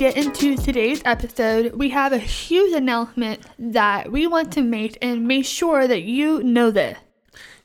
get into today's episode, we have a huge announcement that we want to make and make sure that you know this.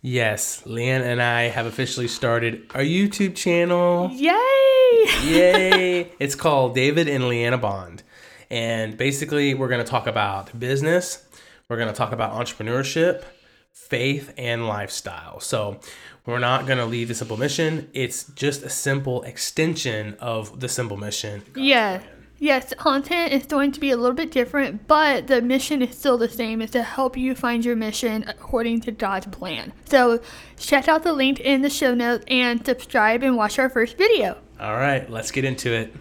Yes, Leanne and I have officially started our YouTube channel. Yay! Yay! it's called David and Lianna Bond. And basically, we're going to talk about business, we're going to talk about entrepreneurship, faith, and lifestyle. So, we're not going to leave the simple mission. It's just a simple extension of the simple mission. yeah. Yes, content is going to be a little bit different, but the mission is still the same. It's to help you find your mission according to God's plan. So check out the link in the show notes and subscribe and watch our first video. All right, let's get into it.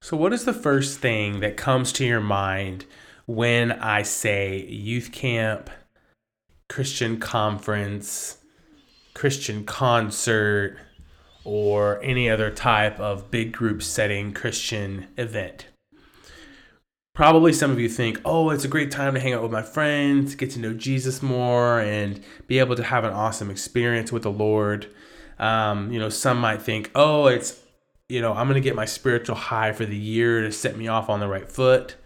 So, what is the first thing that comes to your mind when I say youth camp, Christian conference, Christian concert, or any other type of big group setting Christian event? Probably some of you think, oh, it's a great time to hang out with my friends, get to know Jesus more, and be able to have an awesome experience with the Lord. Um, you know, some might think, oh, it's, you know, I'm going to get my spiritual high for the year to set me off on the right foot.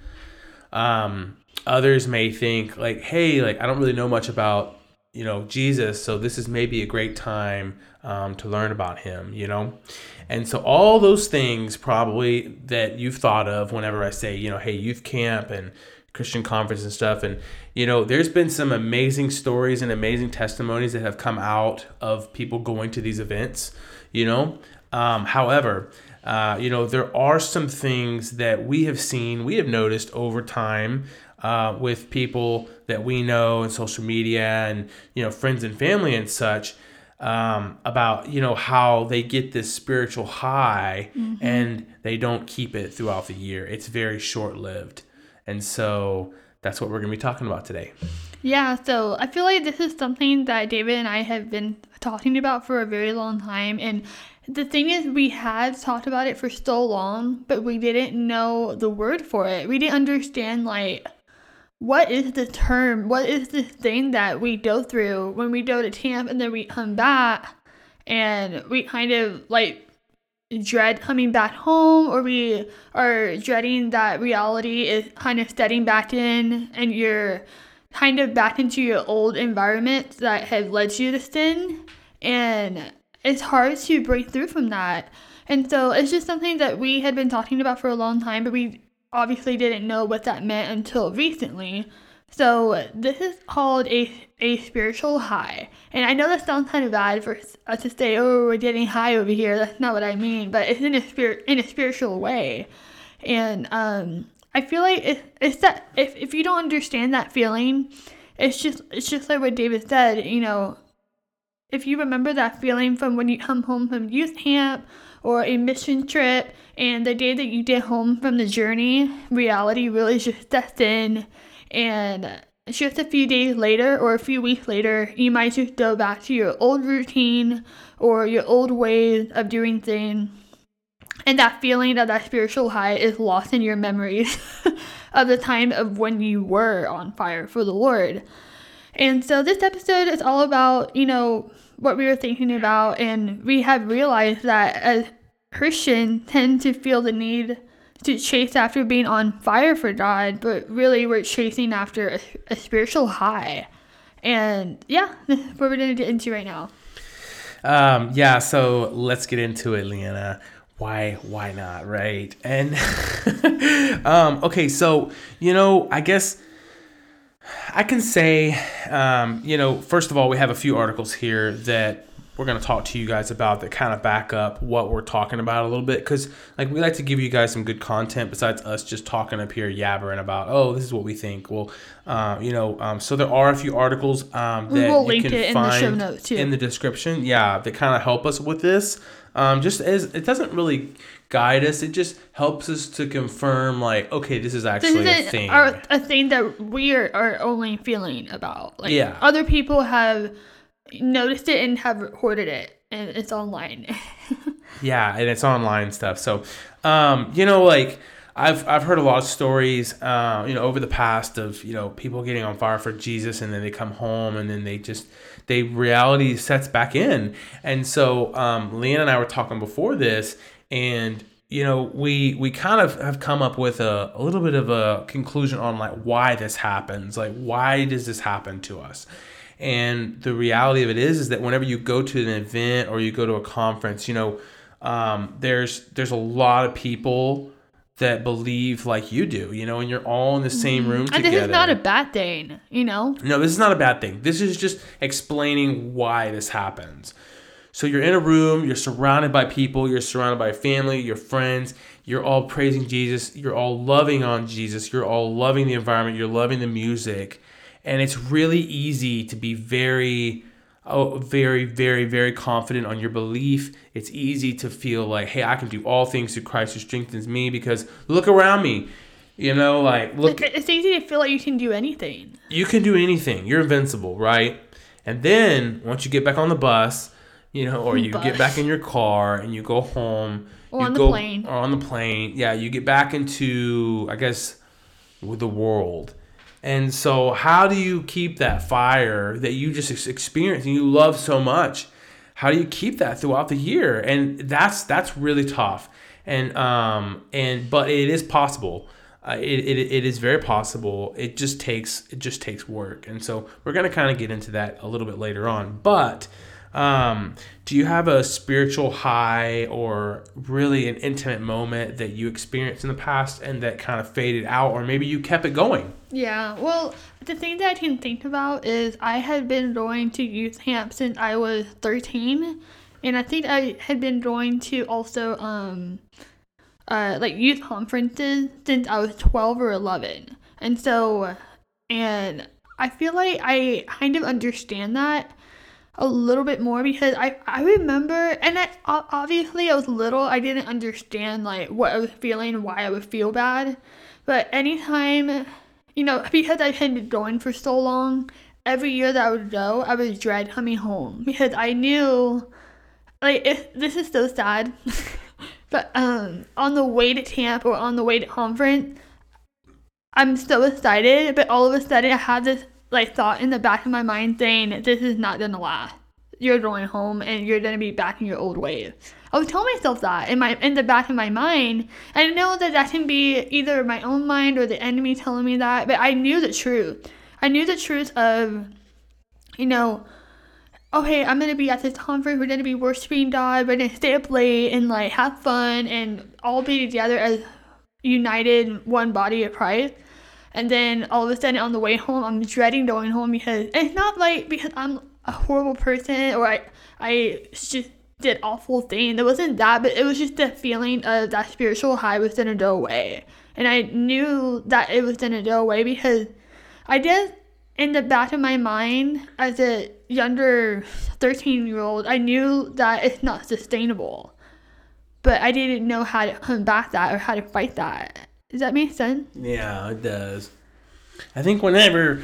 Um, others may think, like, hey, like, I don't really know much about, you know, Jesus, so this is maybe a great time um, to learn about him, you know? And so, all those things probably that you've thought of whenever I say, you know, hey, youth camp and Christian conference and stuff. And, you know, there's been some amazing stories and amazing testimonies that have come out of people going to these events, you know? Um, however, uh, you know, there are some things that we have seen, we have noticed over time uh, with people that we know in social media and, you know, friends and family and such um, about you know how they get this spiritual high mm-hmm. and they don't keep it throughout the year. It's very short lived, and so that's what we're going to be talking about today. Yeah, so I feel like this is something that David and I have been talking about for a very long time, and the thing is, we had talked about it for so long, but we didn't know the word for it. We didn't understand like what is the term? What is the thing that we go through when we go to camp and then we come back and we kind of like dread coming back home or we are dreading that reality is kind of setting back in and you're kind of back into your old environment that has led you to sin and it's hard to break through from that and so it's just something that we had been talking about for a long time but we obviously didn't know what that meant until recently. So this is called a a spiritual high, and I know that sounds kind of bad for us to say, "Oh, we're getting high over here." That's not what I mean, but it's in a spirit in a spiritual way, and um, I feel like it, it's that if if you don't understand that feeling, it's just it's just like what David said. You know, if you remember that feeling from when you come home from youth camp or a mission trip, and the day that you get home from the journey, reality really just sets in, and just a few days later or a few weeks later, you might just go back to your old routine or your old ways of doing things. And that feeling of that spiritual high is lost in your memories of the time of when you were on fire for the Lord. And so this episode is all about, you know, what we were thinking about, and we have realized that as Christians tend to feel the need to chase after being on fire for God, but really we're chasing after a, a spiritual high. And yeah, what we're going to get into right now. Um, yeah, so let's get into it, Lianna. Why, why not, right? And um, okay, so you know, I guess I can say, um, you know, first of all, we have a few articles here that we're going to talk to you guys about that kind of back up what we're talking about a little bit because like we like to give you guys some good content besides us just talking up here yabbering about oh this is what we think. Well uh, you know um, so there are a few articles um, that we'll you can find in the, show notes too. in the, description yeah that kind of help us with this. Um, just as it doesn't really guide us it just helps us to confirm like okay this is actually this a thing. our, a thing that we are, are only feeling about. Like yeah. other people have noticed it and have recorded it and it's online yeah and it's online stuff so um you know like I've, I've heard a lot of stories, uh, you know, over the past of you know people getting on fire for Jesus, and then they come home, and then they just they reality sets back in, and so um, Leanne and I were talking before this, and you know, we we kind of have come up with a, a little bit of a conclusion on like why this happens. Like why does this happen to us? And the reality of it is is that whenever you go to an event or you go to a conference, you know, um, there's there's a lot of people that believe like you do, you know, and you're all in the same room And together. this is not a bad thing, you know? No, this is not a bad thing. This is just explaining why this happens. So you're in a room, you're surrounded by people, you're surrounded by family, your friends, you're all praising Jesus, you're all loving on Jesus, you're all loving the environment, you're loving the music. And it's really easy to be very oh, very, very, very confident on your belief. It's easy to feel like, hey, I can do all things through Christ who strengthens me because look around me. You know, like look It's, easy to feel like you can do anything. you can do anything. You're invincible, right? And then once you get back on the bus, you know, or you Bus. get back in your car and you go home, Or you on the go, plane. or on the plane, yeah, you get back into, I guess, with the world. And so, how do you keep that fire that you just ex- experienced and you love so much? How do you keep that throughout the year? And that's that's really tough. And um and but it is possible. Uh, it, it, it is very possible. It just takes it just takes work, and so we're gonna kind of get into that a little bit later on. But um, do you have a spiritual high or really an intimate moment that you experienced in the past and that kind of faded out, or maybe you kept it going? Yeah, well, the thing that I can think about is I had been going to youth camp since I was 13, and I think I had been going to also um uh like youth conferences since I was 12 or 11. And so and I feel like I kind of understand that a little bit more because I, I remember and I obviously I was little I didn't understand like what I was feeling why I would feel bad. But anytime you know because I had been going for so long every year that I would go I would dread coming home because I knew like if this is so sad but um on the way to camp or on the way to conference I'm so excited but all of a sudden I have this like thought in the back of my mind saying this is not gonna last. You're going home and you're gonna be back in your old ways. I would tell myself that in my in the back of my mind. I know that that can be either my own mind or the enemy telling me that, but I knew the truth. I knew the truth of, you know, okay, I'm gonna be at this conference. We're gonna be worshiping God. We're gonna stay up late and like have fun and all be together as united one body of Christ. And then all of a sudden on the way home, I'm dreading going home because it's not like because I'm a horrible person or I I just did awful things. It wasn't that, but it was just the feeling of that spiritual high was gonna go away. And I knew that it was gonna go away because I did in the back of my mind as a younger 13 year old, I knew that it's not sustainable. But I didn't know how to combat that or how to fight that. Does that make sense? Yeah, it does. I think whenever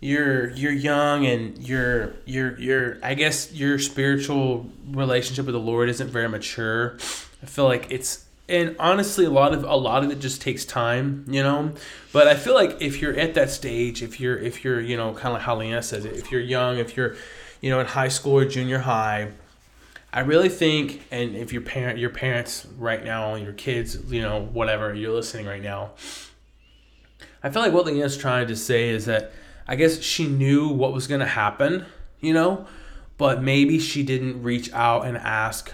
you're you're young and you're you're you're I guess your spiritual relationship with the Lord isn't very mature. I feel like it's and honestly a lot of a lot of it just takes time, you know. But I feel like if you're at that stage, if you're if you're you know kind of like how Lianna says it, if you're young, if you're you know in high school or junior high, I really think, and if your parent, your parents right now, your kids, you know, whatever you're listening right now, I feel like what Lianna's trying to say is that I guess she knew what was going to happen, you know, but maybe she didn't reach out and ask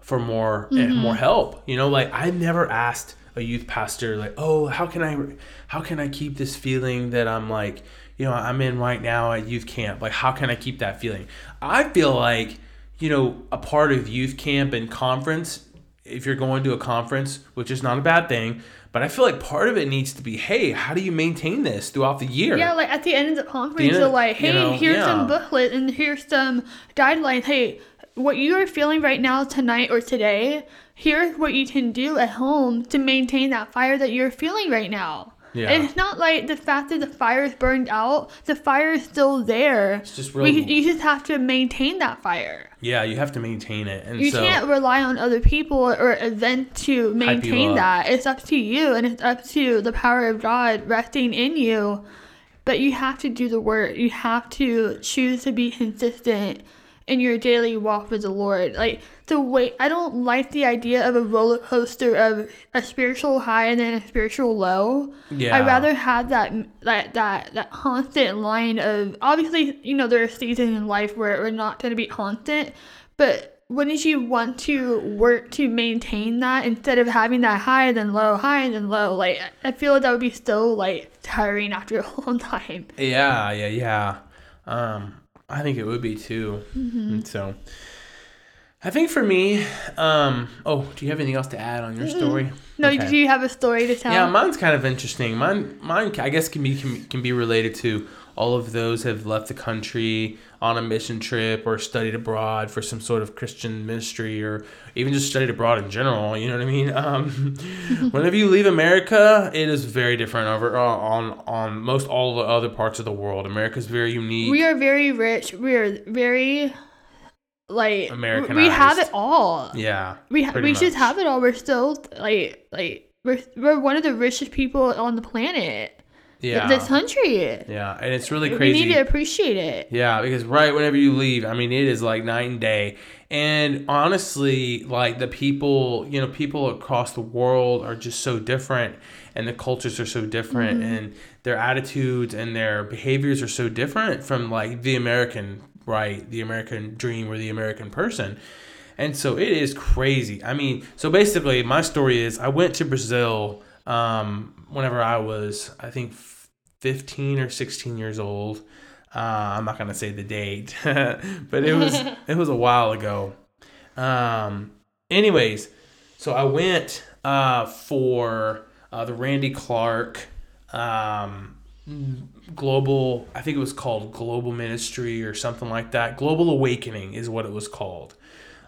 for more and mm-hmm. more help. You know, like I never asked a youth pastor like, "Oh, how can I how can I keep this feeling that I'm like, you know, I'm in right now at youth camp? Like how can I keep that feeling?" I feel like, you know, a part of youth camp and conference, if you're going to a conference, which is not a bad thing, but I feel like part of it needs to be, "Hey, how do you maintain this throughout the year?" Yeah, like at the end of the conference, end- they're like, you hey, know, here's some booklet and here's some guidelines. Hey, what you are feeling right now, tonight or today, here's what you can do at home to maintain that fire that you're feeling right now. Yeah. And it's not like the fact that the fire is burned out, the fire is still there. It's just we, you just have to maintain that fire. Yeah, you have to maintain it. And You so can't rely on other people or events to maintain that. It's up to you and it's up to the power of God resting in you. But you have to do the work. You have to choose to be consistent in your daily walk with the Lord. Like the way I don't like the idea of a roller coaster of a spiritual high and then a spiritual low. Yeah. I'd rather have that that that that constant line of obviously you know there are seasons in life where we're not going to be constant, but wouldn't you want to work to maintain that instead of having that high and then low, high and then low? Like I feel like that would be so like tiring after a long time. Yeah, yeah, yeah. Um, I think it would be too. Mm-hmm. So, I think for me, um, oh, do you have anything else to add on your story? No, Okay. do you have a story to tell? Yeah, mine's kind of interesting. Mine, mine, I guess can be can, can be related to all of those have left the country on a mission trip or studied abroad for some sort of Christian ministry or even just studied abroad in general. You know what I mean? Um, whenever you leave America, it is very different over uh, on on most all the other parts of the world. America is very unique. we are very rich. We are very like Americanized. We have it all. yeah, We ha- we just have it all. We're still like like we're we're one of the richest people on the planet. yeah, This country. yeah, and it's really crazy. We need to appreciate it. Yeah, because right whenever you leave, I mean, it is like night and day. And honestly, like the people, you know, people across the world are just so different, and the cultures are so different, mm-hmm. and their attitudes and their behaviors are so different from like the American, right? The American dream or the American person. And so it is crazy. I mean, so basically, my story is I went to Brazil um, whenever I was, I think, 15 or 16 years old. Uh, I'm not gonna say the date, but it was it was a while ago. Um, anyways, so I went uh, for uh, the Randy Clark um, global. I think it was called Global Ministry or something like that. Global Awakening is what it was called.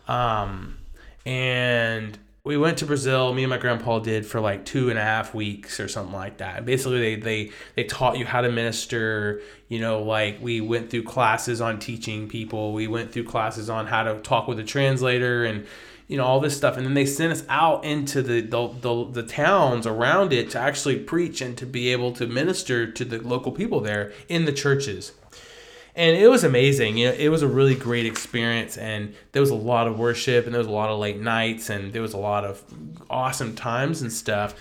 Um, and we went to Brazil. Me and my grandpa did for like two and a half weeks or something like that. Basically, they they they taught you how to minister. You know, like we went through classes on teaching people. We went through classes on how to talk with a translator and you know all this stuff. And then they sent us out into the the, the, the towns around it to actually preach and to be able to minister to the local people there in the churches and it was amazing. You know, it was a really great experience, and there was a lot of worship, and there was a lot of late nights, and there was a lot of awesome times and stuff.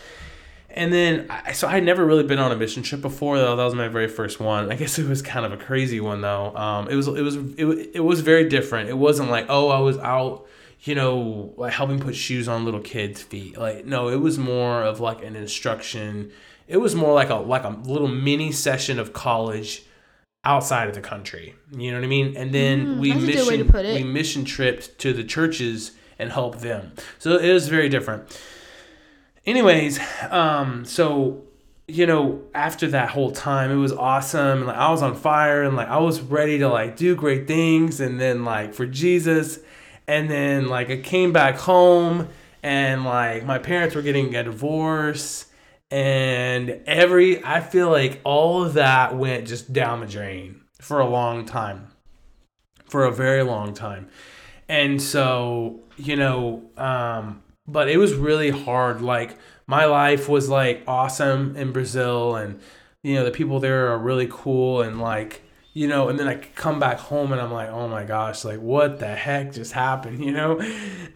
And then, so I had never really been on a mission trip before. Though that was my very first one. I guess it was kind of a crazy one, though. Um, it was, it was, it, it was very different. It wasn't like, oh, I was out, you know, like helping put shoes on little kids' feet. Like, no, it was more of like an instruction. It was more like a like a little mini session of college outside of the country. You know what I mean? And then Mm, we that's a good way to mission we mission tripped to the churches and helped them. So it was very different. Anyways, um, so you know, after that whole time, it was awesome. Like I was on fire and like I was ready to like do great things and then like for Jesus. And then like I came back home and like my parents were getting a divorce and every I feel like all of that went just down the drain for a long time. For a very long time. And so, you know, um, but it was really hard. Like my life was like awesome in Brazil and you know, the people there are really cool and like you know, and then I come back home and I'm like, oh my gosh, like what the heck just happened, you know?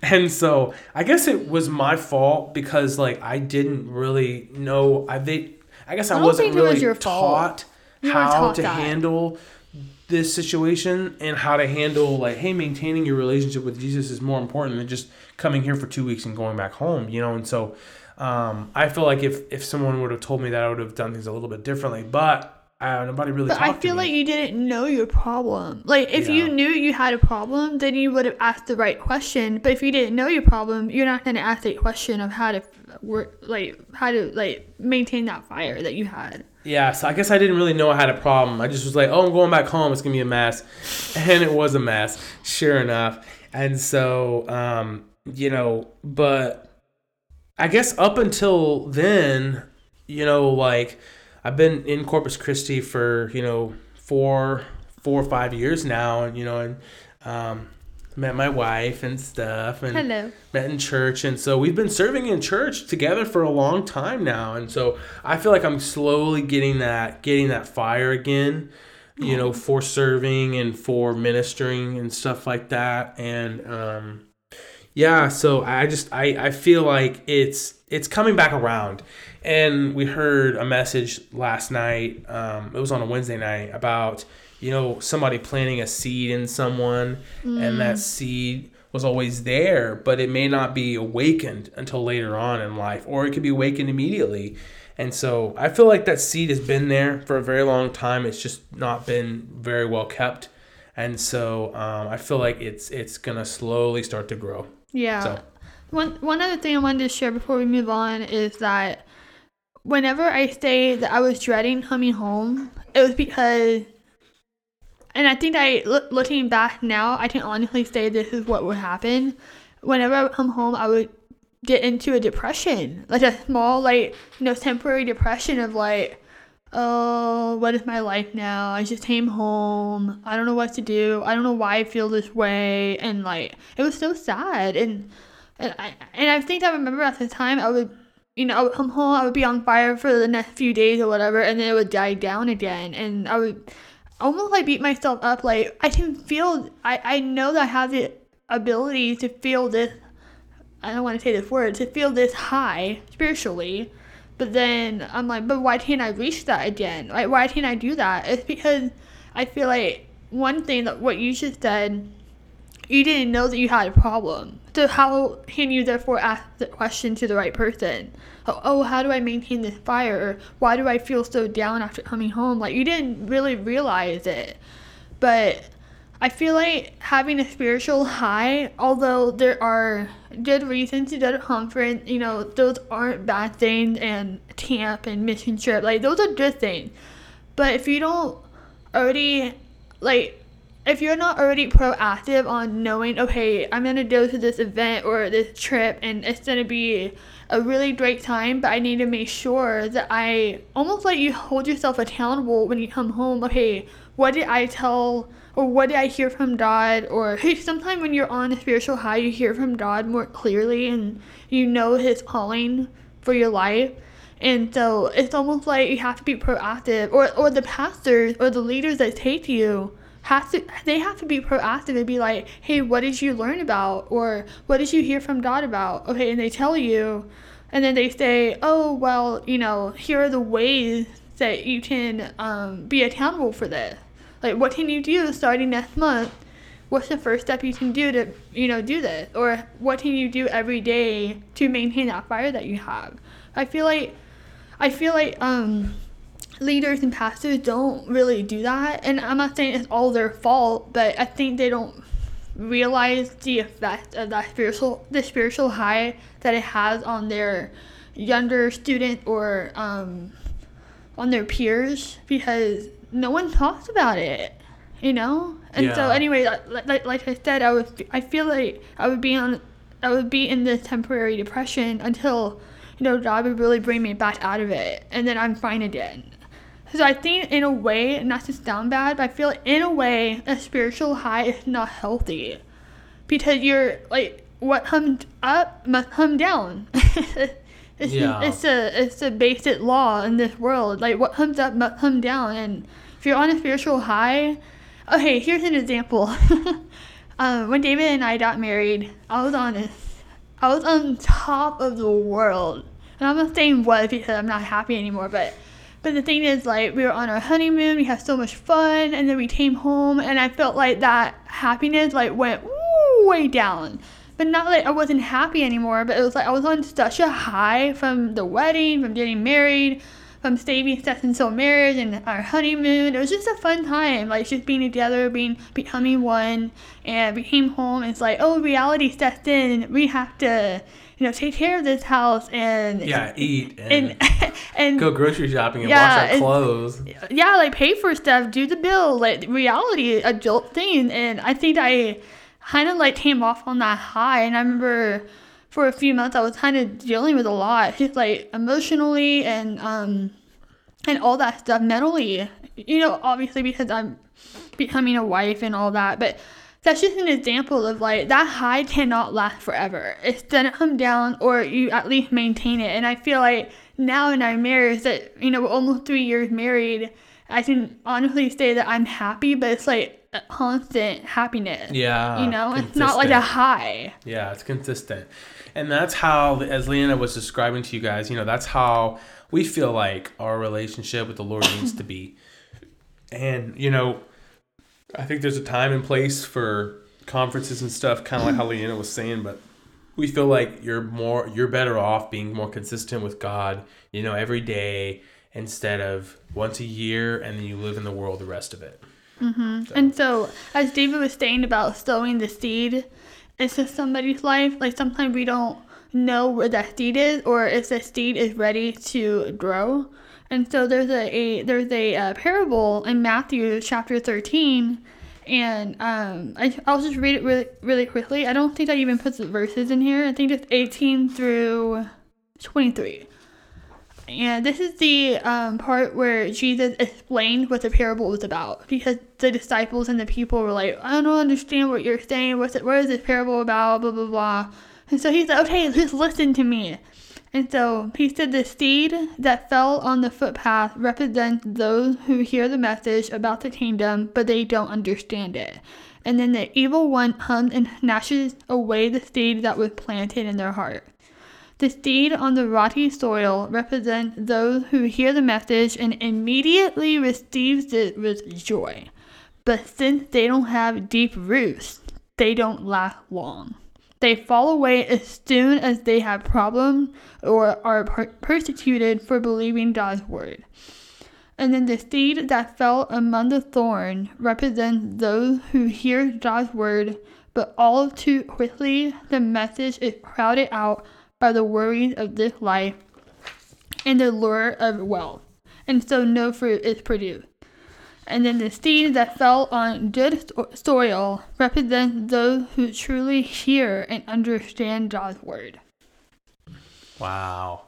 And so I guess it was my fault because like I didn't really know I they I guess I, I wasn't was really fault. taught You how taught to that. handle this situation and how to handle like hey maintaining your relationship with jesus is more important than just coming here for two weeks and going back home you know and so um, i feel like if if someone would have told me that i would have done things a little bit differently but uh, nobody really But I feel like you didn't know your problem. Like if you knew you had a problem, then you would have asked the right question. But if you didn't know your problem, you're not going to ask the question of how to work, like how to like maintain that fire that you had. Yeah, so I guess I didn't really know I had a problem. I just was like, oh, I'm going back home. It's going to be a mess. And it was a mess, sure enough. And so, um, you know, but I guess up until then, you know, like I've been in Corpus Christi for, you know, four, four or five years now. And, you know, and, um, met my wife and stuff. And, Hello. met in church and so we've been serving in church together for a long time now and so i feel like i'm slowly getting that getting that fire again you know, for serving and for ministering and stuff like that. And um, yeah, so I just I I feel like it's it's coming back around. And we heard a message last night. Um, it was on a Wednesday night about you know somebody planting a seed in someone, and that seed was always there, but it may not be awakened until later on in life, or it could be awakened immediately. And so I feel like that seed has been there for a very long time. It's just not been very well kept. And so um, I feel like it's it's gonna slowly start to grow. Yeah. So- One one other thing I wanted to share before we move on is that whenever I say that I was dreading coming home, it was because, and I think I loo- looking back now, I can honestly say this is what would happen. Whenever I would come home, I would get into a depression, like a small, like you know, temporary depression of like, oh, what is my life now? I just came home. I don't know what to do. I don't know why I feel this way, and like it was so sad and. And I and I think I remember at the time I would you know, I would come home, I would be on fire for the next few days or whatever, and then it would die down again. And I would almost like beat myself up like I can feel I, I know that I have the ability to feel this I don't want to say this word, to feel this high spiritually. But then I'm like, but why can't I reach that again? Like why can't I do that? It's because I feel like one thing that what you just said you didn't know that you had a problem. So how can you therefore ask the question to the right person? Oh, oh, how do I maintain this fire? Or why do I feel so down after coming home? Like you didn't really realize it. But I feel like having a spiritual high, although there are good reasons to go to conference, you know, those aren't bad things and camp and mission trip, like those are good things. But if you don't already like if you're not already proactive on knowing, okay, I'm gonna go to this event or this trip and it's gonna be a really great time, but I need to make sure that I almost like you hold yourself accountable when you come home. Okay, what did I tell or what did I hear from God? Or hey, sometimes when you're on a spiritual high, you hear from God more clearly and you know His calling for your life. And so it's almost like you have to be proactive, or, or the pastors or the leaders that take you have to they have to be proactive and be like, hey, what did you learn about, or what did you hear from God about? Okay, and they tell you, and then they say, oh well, you know, here are the ways that you can um, be accountable for this. Like, what can you do starting next month? What's the first step you can do to, you know, do this? Or what can you do every day to maintain that fire that you have? I feel like, I feel like, um, leaders and pastors don't really do that. And i'm not saying it's all their fault but i think they don't realize the effect of that spiritual the spiritual high that it has on their younger student or um, on their peers because no one talks about it you know? And so anyway like, like, like i said i would i feel like i would be on i would be in this temporary depression until you know god would really bring me back out of it and then i'm fine again so I think in a way, not to sound bad, but I feel like in a way, a spiritual high is not healthy. Because you're like what comes up must come down. it's, Yeah. it's a it's a basic law in this world. Like what comes up must come down and if you're on a spiritual high okay, here's an example. um, when David and I got married, I was on this I was on top of the world. And I'm not saying was because I'm not happy anymore, but but the thing is, like, we were on our honeymoon, we had so much fun, and then we came home, and I felt like that happiness, like, went way down. But not like I wasn't happy anymore, but it was like I was on such a high from the wedding, from getting married, from saving steps until marriage, and our honeymoon. It was just a fun time, like, just being together, being becoming one. And we came home, and it's like, oh, reality sets in. We have to, you know, take care of this house and Yeah, eat and, and and go grocery shopping and Yeah, wash our clothes. yeah, like pay for stuff, do the bill, like reality, adult thing. And I think I kind of like came off on that high. And I remember for a few months I was kind of dealing with a lot, just like emotionally and um and all that stuff mentally. You know, obviously because I'm becoming a wife and all that, but that's just an example of like that high cannot last forever. It's gonna come down or you at least maintain it. And I feel like now in our marriage that you know we're almost three years married, I can honestly say that I'm happy, but it's like a constant happiness. Yeah. You know, it's not like a high. Yeah, it's consistent. And that's how, as Lianna was describing to you guys, you know, that's how we feel like our relationship with the Lord needs to be. And, you know, I think there's a time and place for conferences and stuff, kind of like how Lianna was saying, but we feel like you're more, you're better off being more consistent with God, you know, every day instead of once a year and then you live in the world the rest of it. Mm-hmm. And so, as David was saying about sowing the seed into somebody's life, like sometimes we don't know where that seed is or if the seed is ready to grow. And so there's a, a there's a, uh parable in Matthew chapter 13, and um, I, I'll just read it really, really quickly. I don't think I even put the verses in here. I think it's 18 through 23. And this is the um, part where Jesus explained what the parable was about because the disciples and the people were like, I don't understand what you're saying. What's it, what is this parable about? Blah, blah, blah. And so he said, okay, just listen to me. And so he said, the seed that fell on the footpath represents those who hear the message about the kingdom, but they don't understand it. And then the evil one comes and snatches away the seed that was planted in their heart. The seed on the rocky soil represents those who hear the message and immediately receives it with joy. But since they don't have deep roots, they don't last long. They fall away as soon as they have problems or are per- persecuted for believing God's word. And then the seed that fell among the thorn represents those who hear God's word, but all too quickly the message is crowded out by the worries of this life and the lure of wealth, and so no fruit is produced. And then the seed that fell on good soil represents those who truly hear and understand God's word. Wow.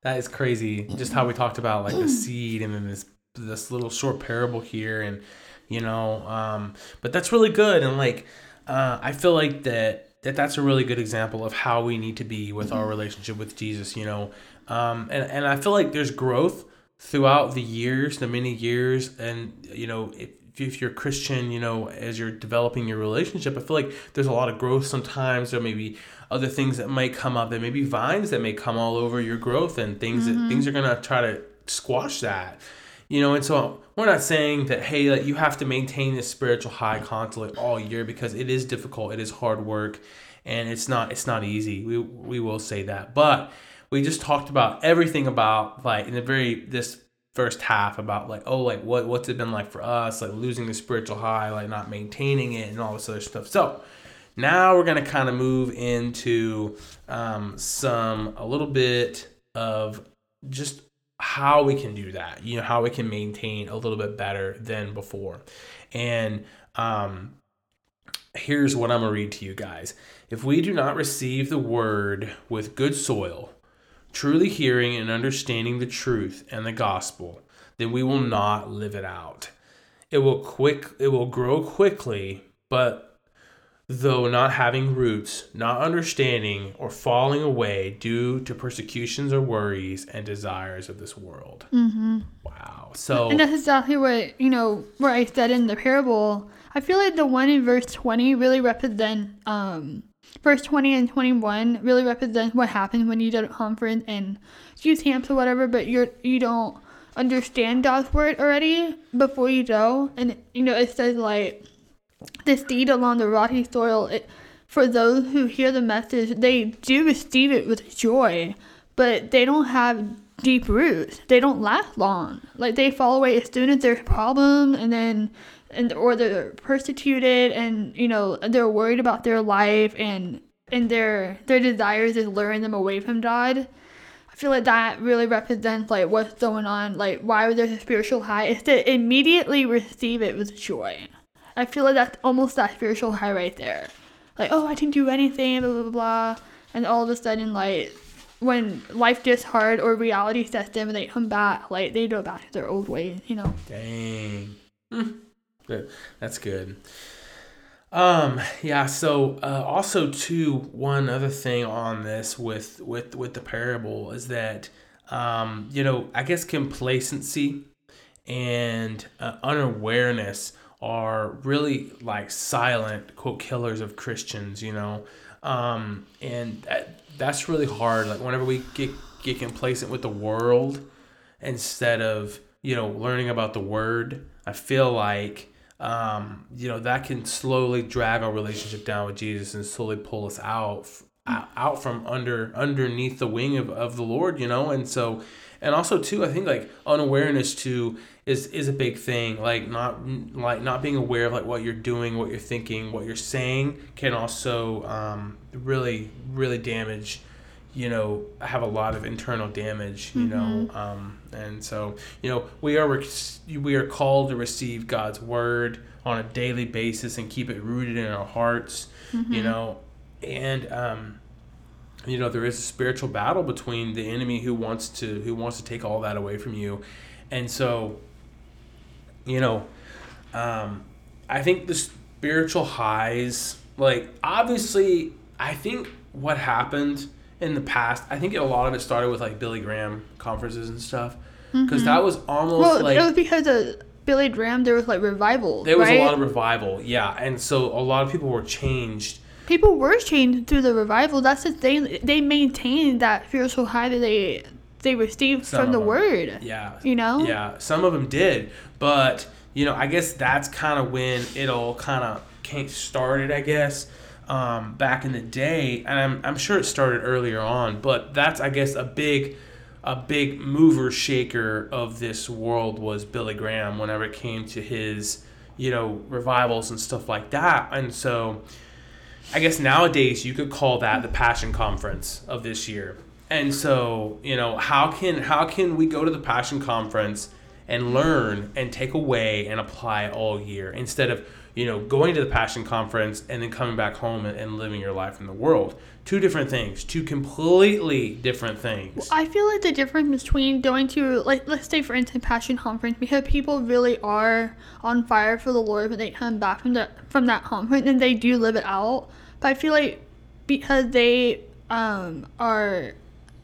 That is crazy. Just how we talked about like the seed and then this this little short parable here and you know, um but that's really good and like uh I feel like that that that's a really good example of how we need to be with our relationship with Jesus, you know. Um and and I feel like there's growth throughout the years, the many years and you know, if if you're a Christian, you know, as you're developing your relationship, I feel like there's a lot of growth sometimes. There may be other things that might come up. There may be vines that may come all over your growth and things that mm-hmm. things are gonna try to squash that. You know, and so we're not saying that hey, like you have to maintain this spiritual high constantly all year because it is difficult, it is hard work, and it's not it's not easy. We we will say that. But we just talked about everything about like in the very this first half about like oh like what what's it been like for us like losing the spiritual high like not maintaining it and all this other stuff. So now we're gonna kind of move into um, some a little bit of just how we can do that you know how we can maintain a little bit better than before. And um, here's what i'm gonna read to you guys. If we do not receive the word with good soil truly hearing and understanding the truth and the gospel, then we will not live it out. It will quick it will grow quickly, but though not having roots, not understanding or falling away due to persecutions or worries and desires of this world. Mm-hmm. Wow. So And that's exactly what, you know, where I said in the parable. I feel like the one in verse 20 really represent, um, verse 20 and 21 really represent what happens when you do a conference and youth camps or whatever, but you're, you don't understand God's word already before you go. And, you know, it says like, the seed along the rocky soil, it, for those who hear the message, they do receive it with joy, but they don't have deep roots. They don't last long. Like they fall away as soon as there's a problem, and then, and or they're persecuted, and you know they're worried about their life, and and their their desires is luring them away from God. I feel like that really represents like what's going on. Like why there's a spiritual high is to immediately receive it with joy. I feel like that's almost that spiritual high right there. Like, oh, I can do anything, blah, blah, blah, blah. And all of a sudden, like, when life gets hard or reality sets them and they come back, like, they go back to their old ways, you know? Dang. Hmm. That's good. Um, yeah, so uh, also too one other thing on this with with with the parable is that um, you know, I guess complacency and uh, unawareness are really like silent quote killers of Christians, you know, um, and that, that's really hard. Like whenever we get get complacent with the world instead of you know learning about the Word, I feel like um, you know that can slowly drag our relationship down with Jesus and slowly pull us out out from under underneath the wing of, of the Lord, you know, and so and also too i think like unawareness too is is a big thing. Like not like not being aware of like what you're doing what you're thinking what you're saying can also um, really really damage you know have a lot of internal damage you mm-hmm. know um, and so you know we are we are called to receive god's word on a daily basis and keep it rooted in our hearts mm-hmm. you know and um, you know there is a spiritual battle between the enemy who wants to who wants to take all that away from you and so you know um, i think the spiritual highs like obviously i think what happened in the past i think a lot of it started with like billy graham conferences and stuff because mm-hmm. that was almost well, like it was because of billy graham there was like revival there was right? a lot of revival yeah and so a lot of people were changed people were changed through the revival. That's the thing. They maintained that spiritual high that they they received some from the word. Yeah. You know. Yeah, some of them did, but you know, I guess that's kind of when it all kind of started. I guess. Um, back in the day, and I'm, I'm sure it started earlier on, but that's I guess a big a big mover shaker of this world was Billy Graham whenever it came to his you know revivals and stuff like that, and so I guess nowadays you could call that the passion conference of this year. And so, you know, how can how can we go to the passion conference and learn and take away and apply all year instead of, you know, going to the passion conference and then coming back home and, and living your life in the world? Two different things, two completely different things. I feel like the difference between going to like let's say for instance passion conference because people really are on fire for the Lord when they come back from the from that conference and they do live it out but I feel like because they um, are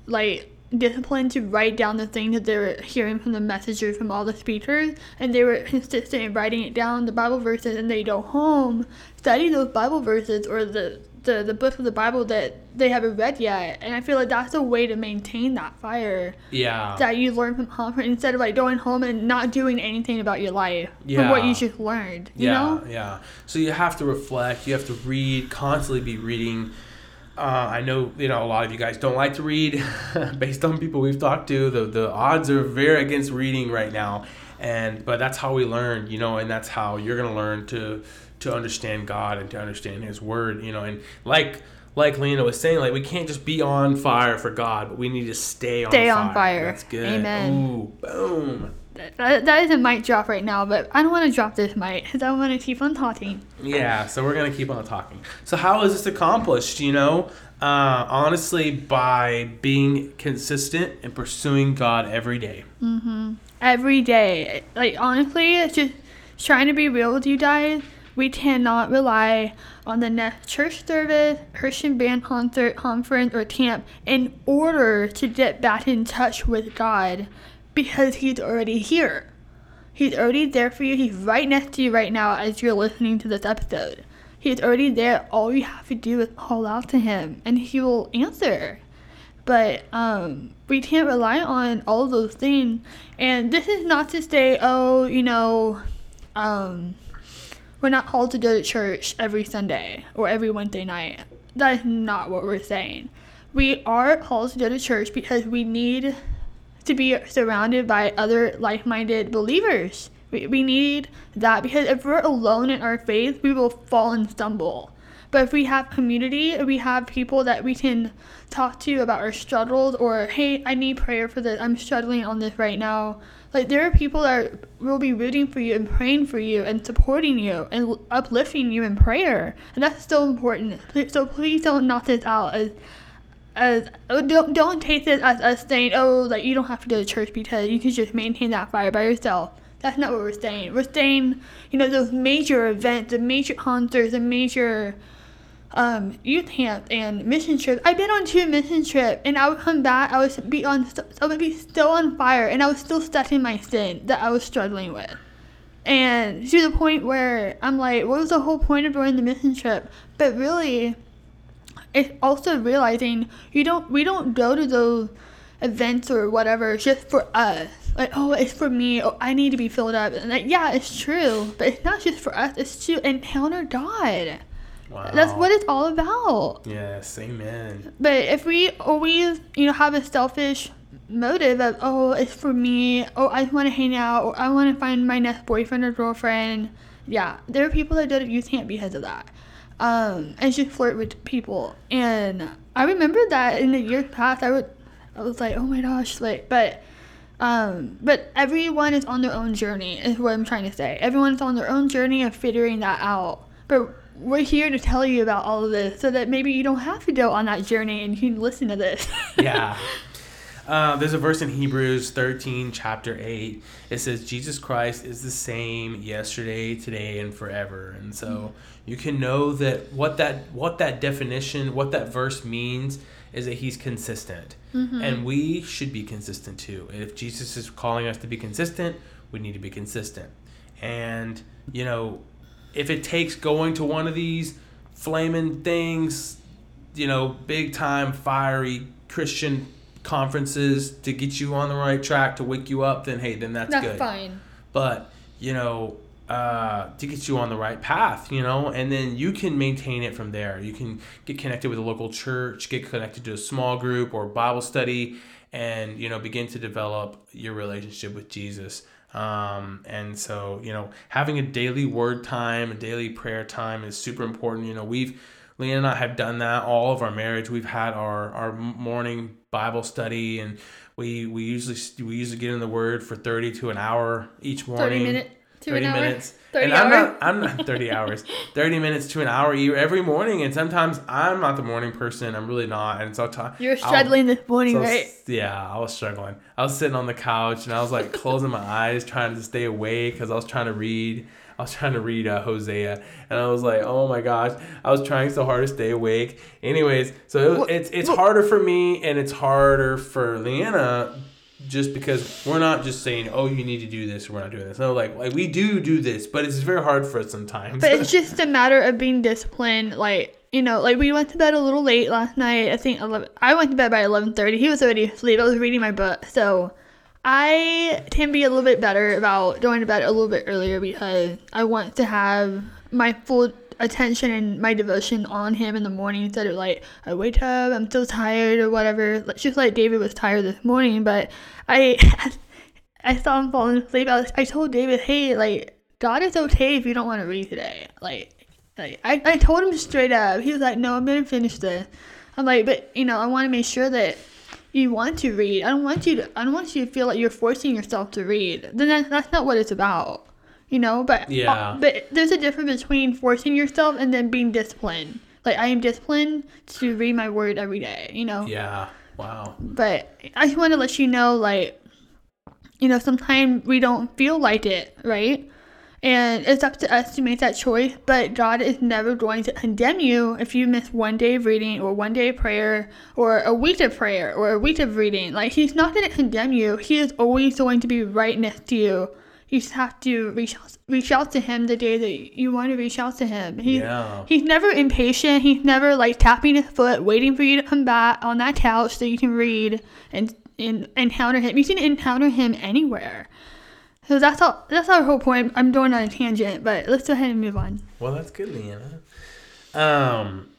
like disciplined to write down the things that they were hearing from the messages from all the speakers, and they were consistent in writing it down, the Bible verses, and they go home, study those Bible verses or the the, the book of the Bible that they haven't read yet. And I feel like that's a way to maintain that fire. Yeah. That you learn from conference instead of like going home and not doing anything about your life. Yeah. From what you just learned. You yeah, know? Yeah. So you have to reflect, you have to read, constantly be reading. Uh, I know you know a lot of you guys don't like to read, based on people we've talked to. The the odds are very against reading right now, and but that's how we learn, you know, and that's how you're gonna learn to to understand God and to understand His Word, you know, and like like Lena was saying, like we can't just be on fire for God, but we need to stay on fire. stay fire. on fire. That's good. Amen. Ooh, boom. That, that is a mic drop right now, but I don't want to drop this mic because I want to keep on talking. Yeah, so we're gonna keep on talking. So how is this accomplished? You know, uh, honestly, by being consistent and pursuing God every day. Mm-hmm. Every day, like honestly, it's just trying to be real with you guys we cannot rely on the next church service, Christian band concert, conference, or camp in order to get back in touch with God because He's already here. He's already there for you. He's right next to you right now as you're listening to this episode. He's already there. All you have to do is call out to Him and He will answer. But um, we can't rely on all of those things. And this is not to say, oh, you know, um, we're not called to go to church every Sunday or every Wednesday night. That is not what we're saying. We are called to go to church because we need to be surrounded by other like minded believers. We, we need that because if we're alone in our faith, we will fall and stumble. But if we have community, we have people that we can talk to about our struggles or, hey, I need prayer for this. I'm struggling on this right now. Like there are people that will be rooting for you and praying for you and supporting you and uplifting you in prayer, and that's so important. So please don't knock this out as as oh, don't don't take this as us saying oh like you don't have to go to church because you can just maintain that fire by yourself. That's not what we're saying. We're saying you know those major events, the major concerts, the major um, youth camp and mission trips. I've been on two mission trips, and I would come back. I would be on, I would be still on fire, and I was still stuck in my sin that I was struggling with. And to the point where I'm like, what was the whole point of going the mission trip? But really, it's also realizing you don't we don't go to those events or whatever just for us. Like, oh, it's for me. Oh, I need to be filled up. And like, yeah, it's true, but it's not just for us. It's to encounter God. Wow. That's what it's all about. Yes, amen. But if we always, you know, have a selfish motive of, oh, it's for me, oh, I want to hang out, or I want to find my next boyfriend or girlfriend, yeah, there are people that go to youth camp because of that. Um, and just flirt with people. And I remember that in the years past, I would, I was like, oh my gosh, like, but, um, but everyone is on their own journey, is what I'm trying to say. Everyone's on their own journey of figuring that out. But we're here to tell you about all of this so that maybe you don't have to go on that journey and you can listen to this. yeah. Uh, there's a verse in Hebrews 13, chapter 8. It says, Jesus Christ is the same yesterday, today, and forever. And so mm-hmm. You can know that what that what that definition, what that verse means is that he's consistent. Mm-hmm. And we should be consistent too. If Jesus is calling us to be consistent, we need to be consistent. And, you know, if it takes going to one of these flaming things, you know, big time fiery Christian conferences to get you on the right track to wake you up, then hey, then that's, that's good. fine. But you know, uh, to get you on the right path, you know, and then you can maintain it from there. You can get connected with a local church, get connected to a small group or Bible study, and you know, begin to develop your relationship with Jesus. Um, and so, you know, having a daily word time, a daily prayer time is super important. You know, we've, Lianna and I have done that all of our marriage. We've had our, our morning Bible study and we, we usually, we usually get in the word for 30 to an hour each morning. 30 minutes. 30 minutes. 30 and I'm not I'm not 30 hours. 30 minutes to an hour every morning and sometimes I'm not the morning person. I'm really not. And so You're struggling I'll, this morning, so right? Yeah, I was struggling. I was sitting on the couch and I was like closing my eyes trying to stay awake cuz I was trying to read I was trying to read uh, Hosea, and I was like, "Oh my gosh!" I was trying so hard to stay awake. Anyways, so it, it's it's harder for me, and it's harder for Lianna just because we're not just saying, "Oh, you need to do this," we're not doing this. No, like like we do do this, but it's very hard for us sometimes. But it's just a matter of being disciplined. Like you know, like we went to bed a little late last night. I think 11, I went to bed by eleven thirty. He was already asleep. I was reading my book, so I can be a little bit better about going to bed a little bit earlier because I want to have my full attention and my devotion on him in the morning instead of like I wake up, I'm still tired or whatever. Just like David was tired this morning, but I I saw him falling asleep. I, was, I told David, hey, like God is okay if you don't want to read today. Like, like I, I told him straight up. He was like, no, I'm gonna finish this. I'm like, but you know, I want to make sure that you want to read. I don't want you to. I don't want you to feel like you're forcing yourself to read. Then that, that's not what it's about you know but uh, yeah. but there's a difference between forcing yourself and then being disciplined. Like i am disciplined to read my word every day you know? Yeah. Wow. But i just want to let you know like you know sometimes we don't feel like it right? And it's up to us to make that choice but god is never going to condemn you if you miss one day of reading or one day of prayer or a week of prayer or a week of reading. Like he's not going to condemn you. He is always going to be right next to you you just have to reach out, reach out to him the day that you want to reach out to him. He, yeah. He's never impatient. He's never like tapping his foot, waiting for you to come back on that couch so you can read and, and encounter him. You can encounter him anywhere. So that's all. That's our whole point. I'm going on a tangent, but let's go ahead and move on. Well, that's good, Lianna. Um,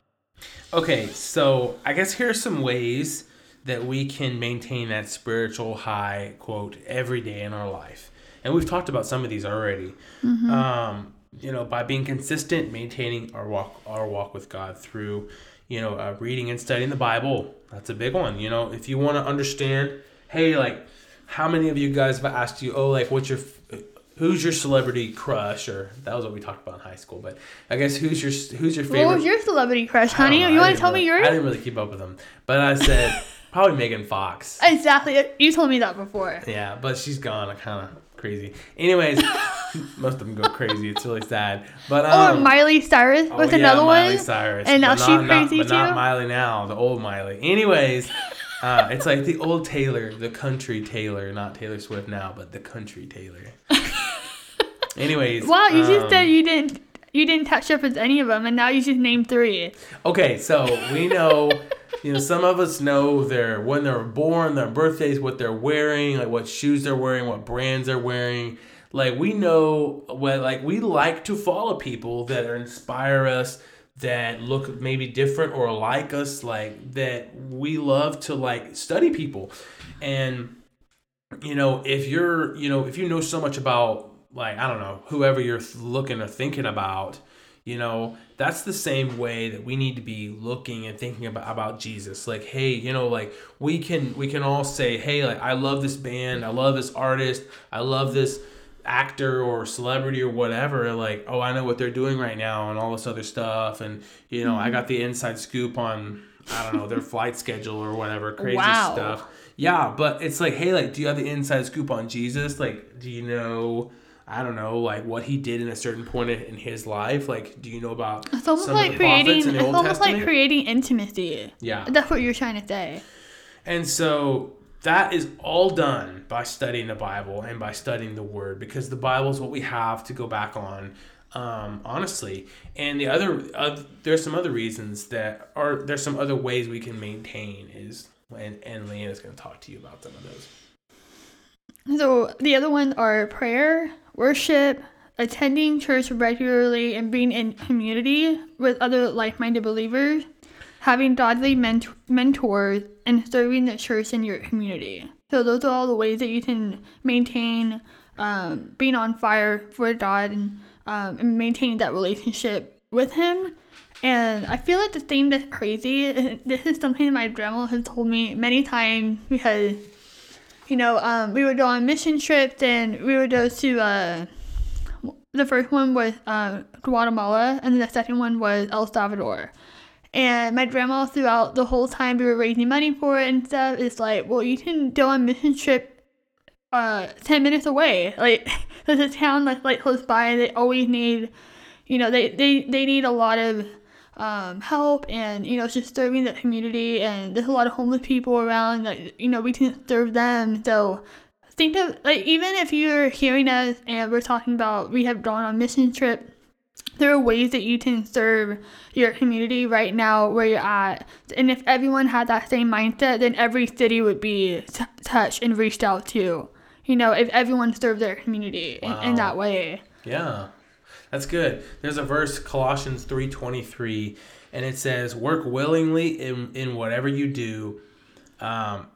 okay, so I guess here are some ways that we can maintain that spiritual high quote every day in our life and we've talked about some of these already. Mm-hmm. Um, you know, by being consistent, maintaining our walk, our walk with God through, you know, uh, reading and studying the Bible. That's a big one. You know, if you want to understand, hey, like, how many of you guys have asked you, oh, like, what's your, who's your celebrity crush? Or that was what we talked about in high school. But I guess who's your, who's your favorite? What was your celebrity crush, honey? You want to tell really, me yours? I didn't really keep up with them, but I said probably Megan Fox. Exactly. You told me that before. Yeah, but she's gone. I kind of crazy. Anyways, Most of them go crazy. It's really sad. But or um, Miley Cyrus oh, was yeah, another Miley one. Cyrus. and now she's she not, crazy but not too? Miley now, the old Miley. Anyways, uh, it's like the old Taylor, the country Taylor, not Taylor Swift now, but the country Taylor. Anyways, Wow, you just um, said you didn't you didn't touch up with any of them, and now you just named three. Okay, so we know, you know, some of us know their when they're born, their birthdays, what they're wearing, like what shoes they're wearing, what brands they're wearing. Like we know what like we like to follow people that inspire us, that look maybe different or like us, like that we love to like study people. And you know, if you're, you know, if you know so much about like I don't know, whoever you're looking or thinking about, you know, that's the same way that we need to be looking and thinking about about Jesus. Like, hey, you know, like we can we can all say, hey, like I love this band, I love this artist, I love this actor or celebrity or whatever. Like oh i know what they're doing right now and all this other stuff. And you know i mm-hmm. got the inside scoop on i don't know their flight schedule or whatever crazy Wow. stuff. Yeah but it's like hey like do you have the inside scoop on jesus? Like do you know i don't know like what he did in a certain point in his life like do you know about It's almost some like of the prophets creating. It's almost testament like creating intimacy. yeah That's what you're trying to say. and so that is all done by studying the Bible and by studying the Word because the Bible is what we have to go back on, um, honestly. And the other, uh, there's some other reasons that are, there's some other ways we can maintain is, and, and Lianna's going to talk to you about some of those. So the other ones are prayer, worship, attending church regularly, and being in community with other like-minded believers, having godly ment- mentors, and serving the church in your community. So those are all the ways that you can maintain um, being on fire for God and, um, and maintaining that relationship with Him. And I feel like the thing that's crazy, this is something my grandma has told me many times because you know, um, we would go on mission trips and we would go to, uh, the first one was uh, Guatemala and the second one was El Salvador. And my grandma, throughout the whole time we were raising money for it and stuff, is like, well, you can go on mission trip uh, 10 minutes away. Like, there's a town that's like close by. They always need, you know, they, they, they need a lot of um, help and you know just serving the community and there's a lot of homeless people around that you know we can serve them. So think of like even if you're hearing us and we're talking about we have gone on mission trip there are ways that you can serve your community right now where you're at. And if everyone had that same mindset then every city would be t- touched and reached out to you know if everyone served their community in, in that way. Yeah. That's good. There's a verse Colossians 3:23 and it says work willingly in in whatever you do um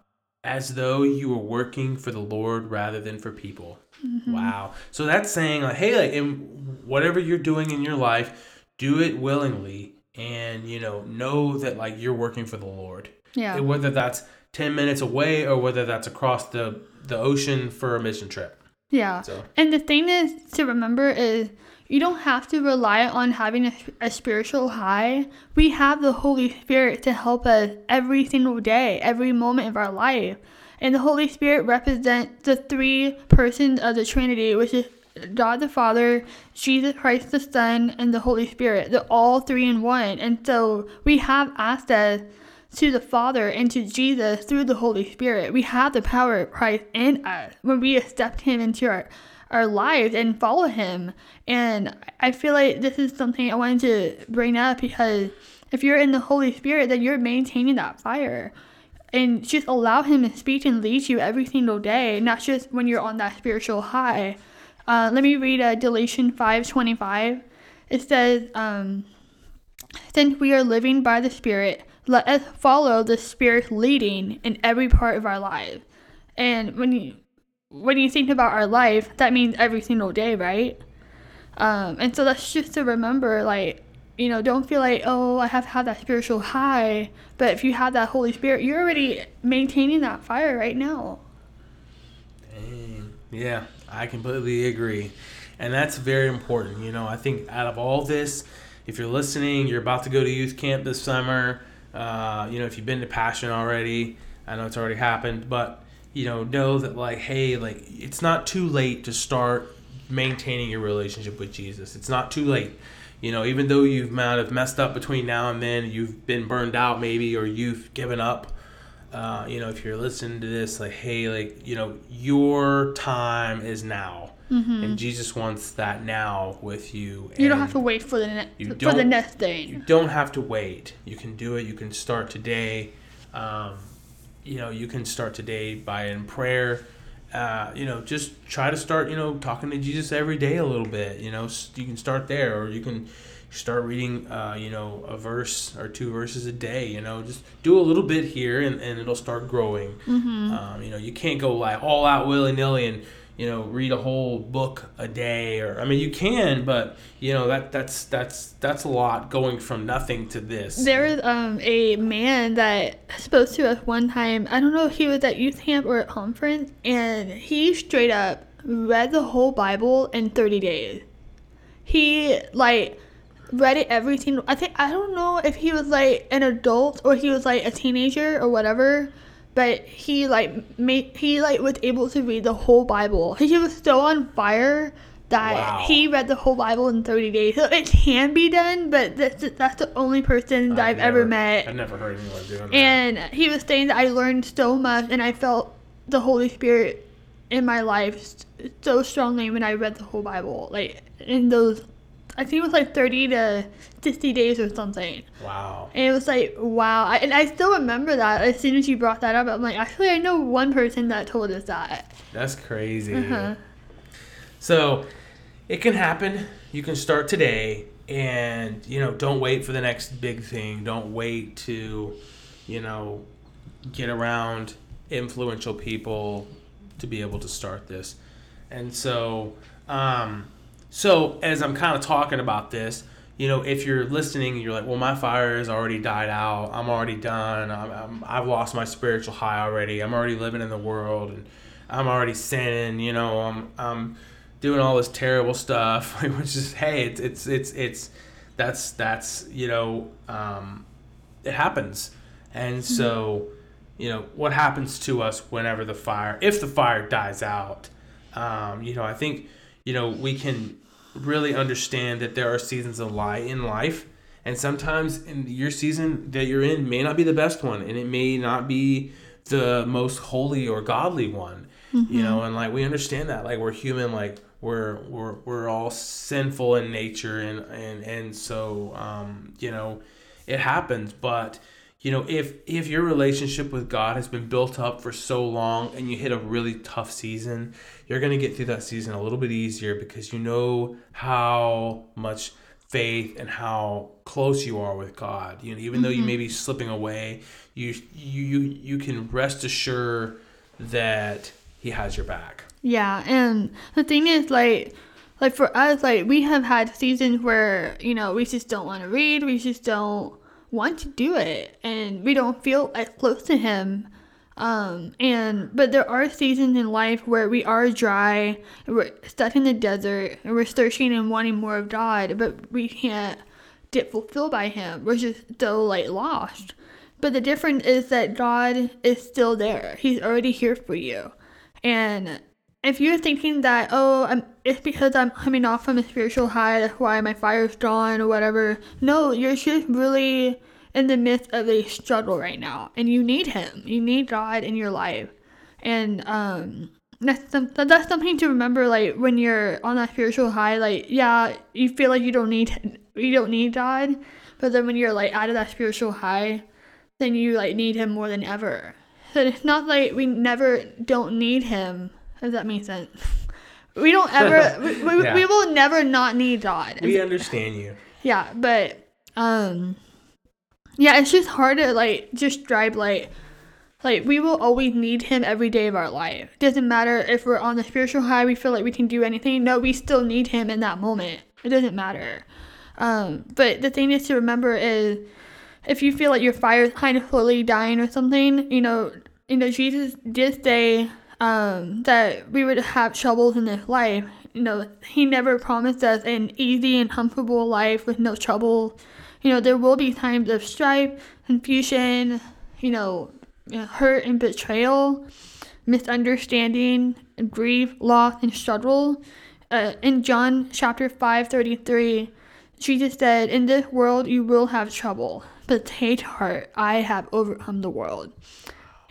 as though you were working for the Lord rather than for people. Wow. So that's saying like hey like in whatever you're doing in your life, do it willingly and you know know that like you're working for the Lord. yeah Whether that's 10 minutes away or whether that's across the the ocean for a mission trip. yeah So And the thing is to remember is you don't have to rely on having a, a spiritual high. We have the Holy Spirit to help us every single day, every moment of our life. And the Holy Spirit represents the three persons of the Trinity, which is God the Father, Jesus Christ the Son, and the Holy Spirit. They're all three in one. And so we have access to the Father and to Jesus through the Holy Spirit. We have the power of Christ in us when we accept Him into our, our lives and follow Him. And I feel like this is something I wanted to bring up because if you're in the Holy Spirit, then you're maintaining that fire. And just allow Him to speak and lead you every single day, not just when you're on that spiritual high. Uh, let me read uh, Galatians 5.25. It says, um, since we are living by the Spirit, let us follow the Spirit's leading in every part of our lives. And when you when you think about our life, that means every single day, right? Um, and so that's just to remember, like, you know, don't feel like, oh, I have to have that spiritual high. But if you have that Holy Spirit, you're already maintaining that fire right now. Dang. Yeah, I completely agree. And that's very important. You know, I think out of all this, if you're listening, you're about to go to youth camp this summer, uh, you know, if you've been to Passion already, I know it's already happened, but, you know, know that, like, hey, like, it's not too late to start maintaining your relationship with Jesus. It's not too late. You know, even though you've might have messed up between now and then, you've been burned out maybe, or you've given up. Uh, you know, if you're listening to this, like, hey, like, you know, your time is now, Mm-hmm. and Jesus wants that now with you. You don't have to wait for the ne- for the next thing. You don't have to wait. You can do it. You can start today. Um, you know, you can start today by in prayer. Uh, you know, just try to start. You know, talking to Jesus every day a little bit. You know, you can start there, or you can start reading. Uh, you know, a verse or two verses a day. You know, just do a little bit here, and, and it'll start growing. Mm-hmm. Um, you know, you can't go like all out willy nilly and you know read a whole book a day or I mean you can, but you know that that's that's that's a lot going from nothing to this. There was um a man that spoke to us one time. I don't know if he was at youth camp or at conference, and he straight up read the whole Bible in 30 days. He like read it every single. I think I don't know if he was like an adult or he was like a teenager or whatever, but he like made he like was able to read the whole Bible. He was so on fire that Wow. he read the whole Bible in 30 days. So it can be done, but that's that's the only person that I've, ever never- met. I've never heard anyone doing that. And he was saying that I learned so much and I felt the Holy Spirit in my life so strongly when I read the whole Bible. Like in those, I think it was like 30 to 60 days or something. wow. And it was like, wow. I, and I still remember that as soon as you brought that up. I'm like, actually, I know one person that told us that. That's crazy. Uh-huh. So it can happen. You can start today and you know, don't wait for the next big thing. Don't wait to, you know, get around influential people to be able to start this. And so um so as I'm kind of talking about this, you know, if you're listening you're like, well, my fire has already died out. I'm already done. I'm, I'm, I've lost my spiritual high already. I'm already living in the world and I'm already sinning. You know, I'm, I'm doing all this terrible stuff, which is, hey, it's, it's, it's, it's, that's, that's, you know, um, it happens. And so, you know, what happens to us whenever the fire, if the fire dies out, um, you know, I think, you know, we can really understand that there are seasons of light in life. And sometimes in your season that you're in may not be the best one, and it may not be the most holy or godly one. You know, and like we understand that, like we're human, like we're we're we're all sinful in nature, and and and so um, you know, it happens. But you know, if if your relationship with God has been built up for so long, and you hit a really tough season, you're gonna get through that season a little bit easier because you know how much faith and how close you are with God. You know, even though you mm-hmm. may be slipping away, you you you you can rest assured that He has your back. Yeah, and the thing is, like, like for us, like we have had seasons where you know we just don't want to read, we just don't want to do it, and we don't feel as close to Him. Um, and but there are seasons in life where we are dry, we're stuck in the desert, and we're searching and wanting more of God, but we can't get fulfilled by Him. We're just so like lost. But the difference is that God is still there. He's already here for you. And if you're thinking that, oh, I'm, it's because I'm coming off from a spiritual high, that's why my fire's gone or whatever. No, you're just really in the midst of a struggle right now, and you need Him. You need God in your life, and um, that's some, that's something to remember. Like when you're on that spiritual high, like yeah, you feel like you don't need you don't need God, but then when you're like out of that spiritual high, then you like need Him more than ever. So it's not like we never don't need Him. Does that make sense? We don't ever. we, we, Yeah. we will never not need God. We understand you. Yeah, but um yeah, it's just hard to like just drive like like we will always need him every day of our life. Doesn't matter if we're on the spiritual high, we feel like we can do anything. No, we still need him in that moment. It doesn't matter. Um, but the thing is to remember is if you feel like your fire is kind of slowly dying or something, you know, you know, Jesus did say um, that we would have troubles in this life. You know, He never promised us an easy and comfortable life with no trouble. You know, there will be times of strife, confusion, you know, know, hurt and betrayal, misunderstanding, and grief, loss, and struggle. uh, in John chapter 5 33, Jesus said, In this world you will have trouble, but take heart, I have overcome the world.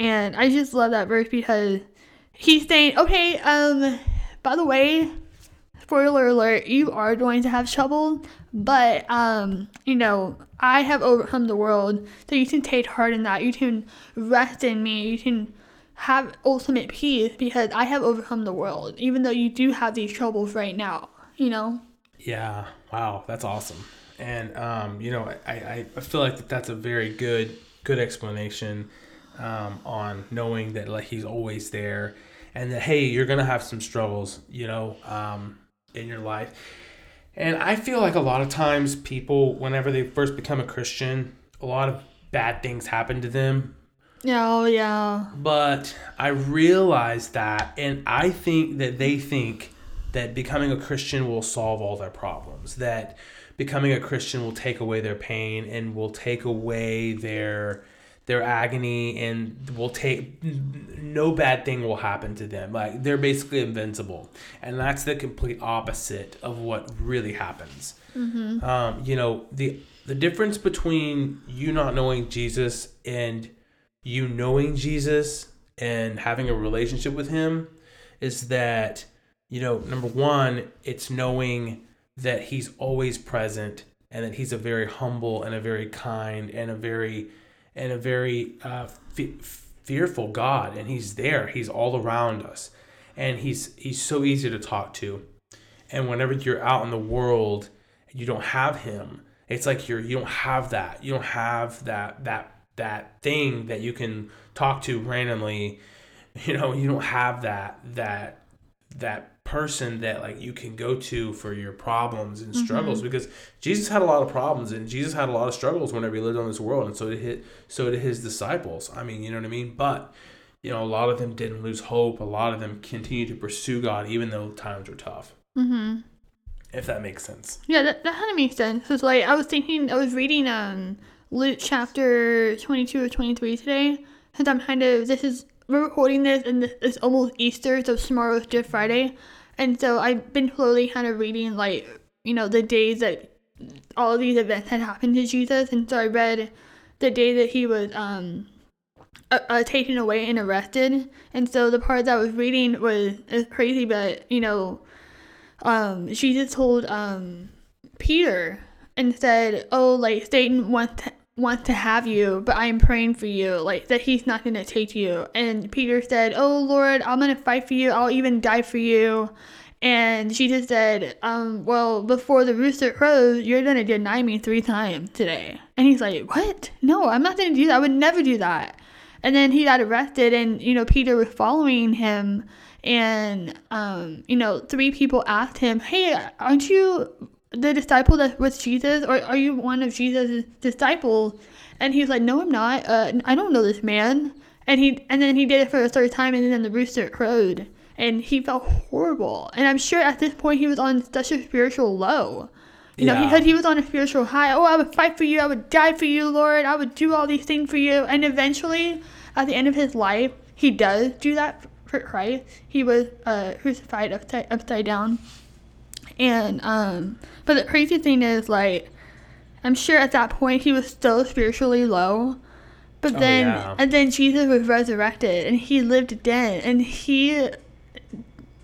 And I just love that verse because he's saying, Okay, um, by the way, spoiler alert, you are going to have trouble, but um, you know, I have overcome the world, so you can take heart in that. You can rest in me. You can have ultimate peace because I have overcome the world, even though you do have these troubles right now. You know. Yeah. Wow. That's awesome. And um, you know, I, I feel like that that's a very good good explanation um, on knowing that like he's always there and that hey you're gonna have some struggles you know um, in your life and i feel like a lot of times people whenever they first become a christian a lot of bad things happen to them. Yeah oh yeah. But i realize that and i think that they think that becoming a christian will solve all their problems that becoming a christian will take away their pain and will take away their their agony and will take no bad thing will happen to them. Like they're basically invincible. And that's the complete opposite of what really happens. Mm-hmm. um, you know the the difference between you not knowing jesus and you knowing jesus and having a relationship with him is that you know number one it's knowing that he's always present and that he's a very humble and a very kind and a very and a very uh, fearful God, and He's there. He's all around us, and He's He's so easy to talk to. And whenever you're out in the world, and you don't have Him. It's like you're you don't have that. You don't have that that that thing that you can talk to randomly. You know, you don't have that that that person that like you can go to for your problems and struggles mm-hmm. because Jesus had a lot of problems and Jesus had a lot of struggles whenever he lived on this world and so did his, so did his disciples. I mean, you know what I mean? But you know, a lot of them didn't lose hope. A lot of them continued to pursue God even though times were tough. Mm-hmm. If that makes sense. Yeah, that, that kind of makes sense. It's like I was thinking, I was reading um Luke chapter 22 or 23 today because I'm kind of, this is, we're recording this and it's almost Easter, so tomorrow's Good Friday. And so I've been slowly kind of reading, like, you know, the days that all of these events had happened to Jesus. And so I read the day that he was um, uh, uh, taken away and arrested. And so the part that I was reading was crazy, but, you know, um, Jesus told um, Peter and said, Oh, like, Satan wants to want to have you, but I am praying for you, like that he's not going to take you. And Peter said, Oh Lord, I'm going to fight for you. I'll even die for you. And Jesus said, um, Well, before the rooster crows, you're going to deny me three times today. And he's like, What? No, I'm not going to do that. I would never do that. And then he got arrested, and, you know, Peter was following him. And, um, you know, three people asked him, Hey, aren't you the disciple that was Jesus, or are you one of Jesus' disciples? And he's like, no, I'm not. Uh, I don't know this man. And he and then he did it for the third time, and then the rooster crowed, and he felt horrible. And I'm sure at this point he was on such a spiritual low. You yeah. know, he, he was on a spiritual high. Oh, I would fight for you. I would die for you, Lord. I would do all these things for you. And eventually, at the end of his life, he does do that for Christ. He was uh, crucified upside, upside down. And um, but the crazy thing is like, I'm sure at that point he was still spiritually low, but oh, then yeah. and then Jesus was resurrected and he lived again and he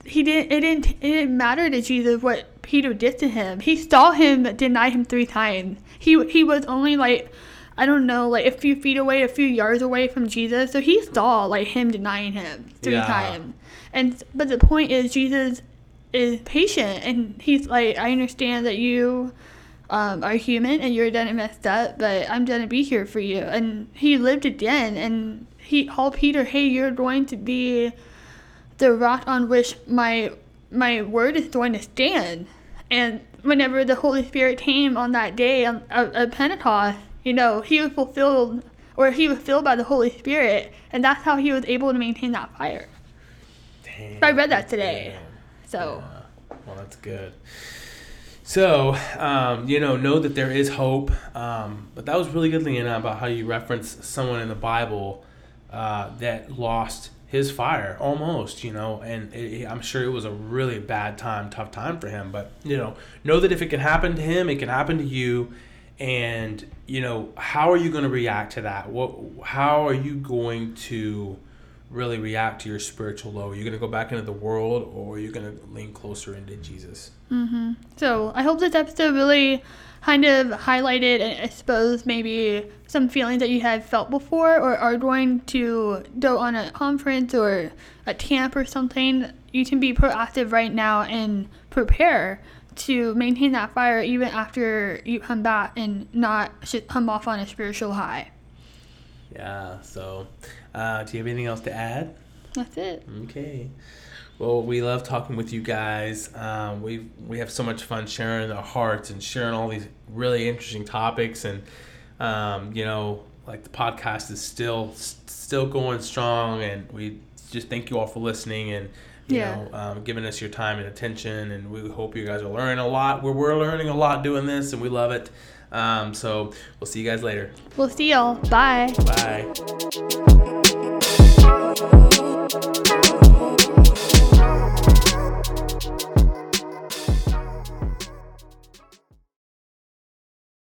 he didn't it didn't it didn't matter to Jesus what Peter did to him. He saw him deny him three times. He he was only like I don't know, like a few feet away, a few yards away from Jesus. So he saw like him denying him three yeah. times. And but the point is Jesus is patient and he's like i understand that you um, are human and you're done messed up but i'm gonna be here for you. And he lived again and he called peter hey you're going to be the rock on which my my word is going to stand. And whenever the holy spirit came on that day of, of pentecost you know he was fulfilled or he was filled by the holy spirit and that's how he was able to maintain that fire. Damn. i read that today so. Yeah. Well, that's good. So, um, you know, know that there is hope. Um, but that was really good, Lianna, about how you reference someone in the Bible uh, that lost his fire almost, you know, and it, I'm sure it was a really bad time, tough time for him. But you know, know that if it can happen to him, it can happen to you. And you know, how are you going to react to that? What? How are you going to really react to your spiritual low? You're you going to go back into the world, or you're you going to lean closer into Jesus? Mm-hmm. So I hope this episode really kind of highlighted and exposed maybe some feelings that you had felt before or are going to go on a conference or a camp or something, you can be proactive right now and prepare to maintain that fire even after you come back and not just come off on a spiritual high. Yeah, so uh, do you have anything else to add? That's it. Okay. Well, we love talking with you guys. Um, we we have so much fun sharing our hearts and sharing all these really interesting topics, and um, you know, like the podcast is still still going strong, and we just thank you all for listening and you yeah. know um, giving us your time and attention, and we hope you guys are learning a lot. We're we're learning a lot doing this, and we love it. Um, so we'll see you guys later. We'll see y'all. Bye. Bye.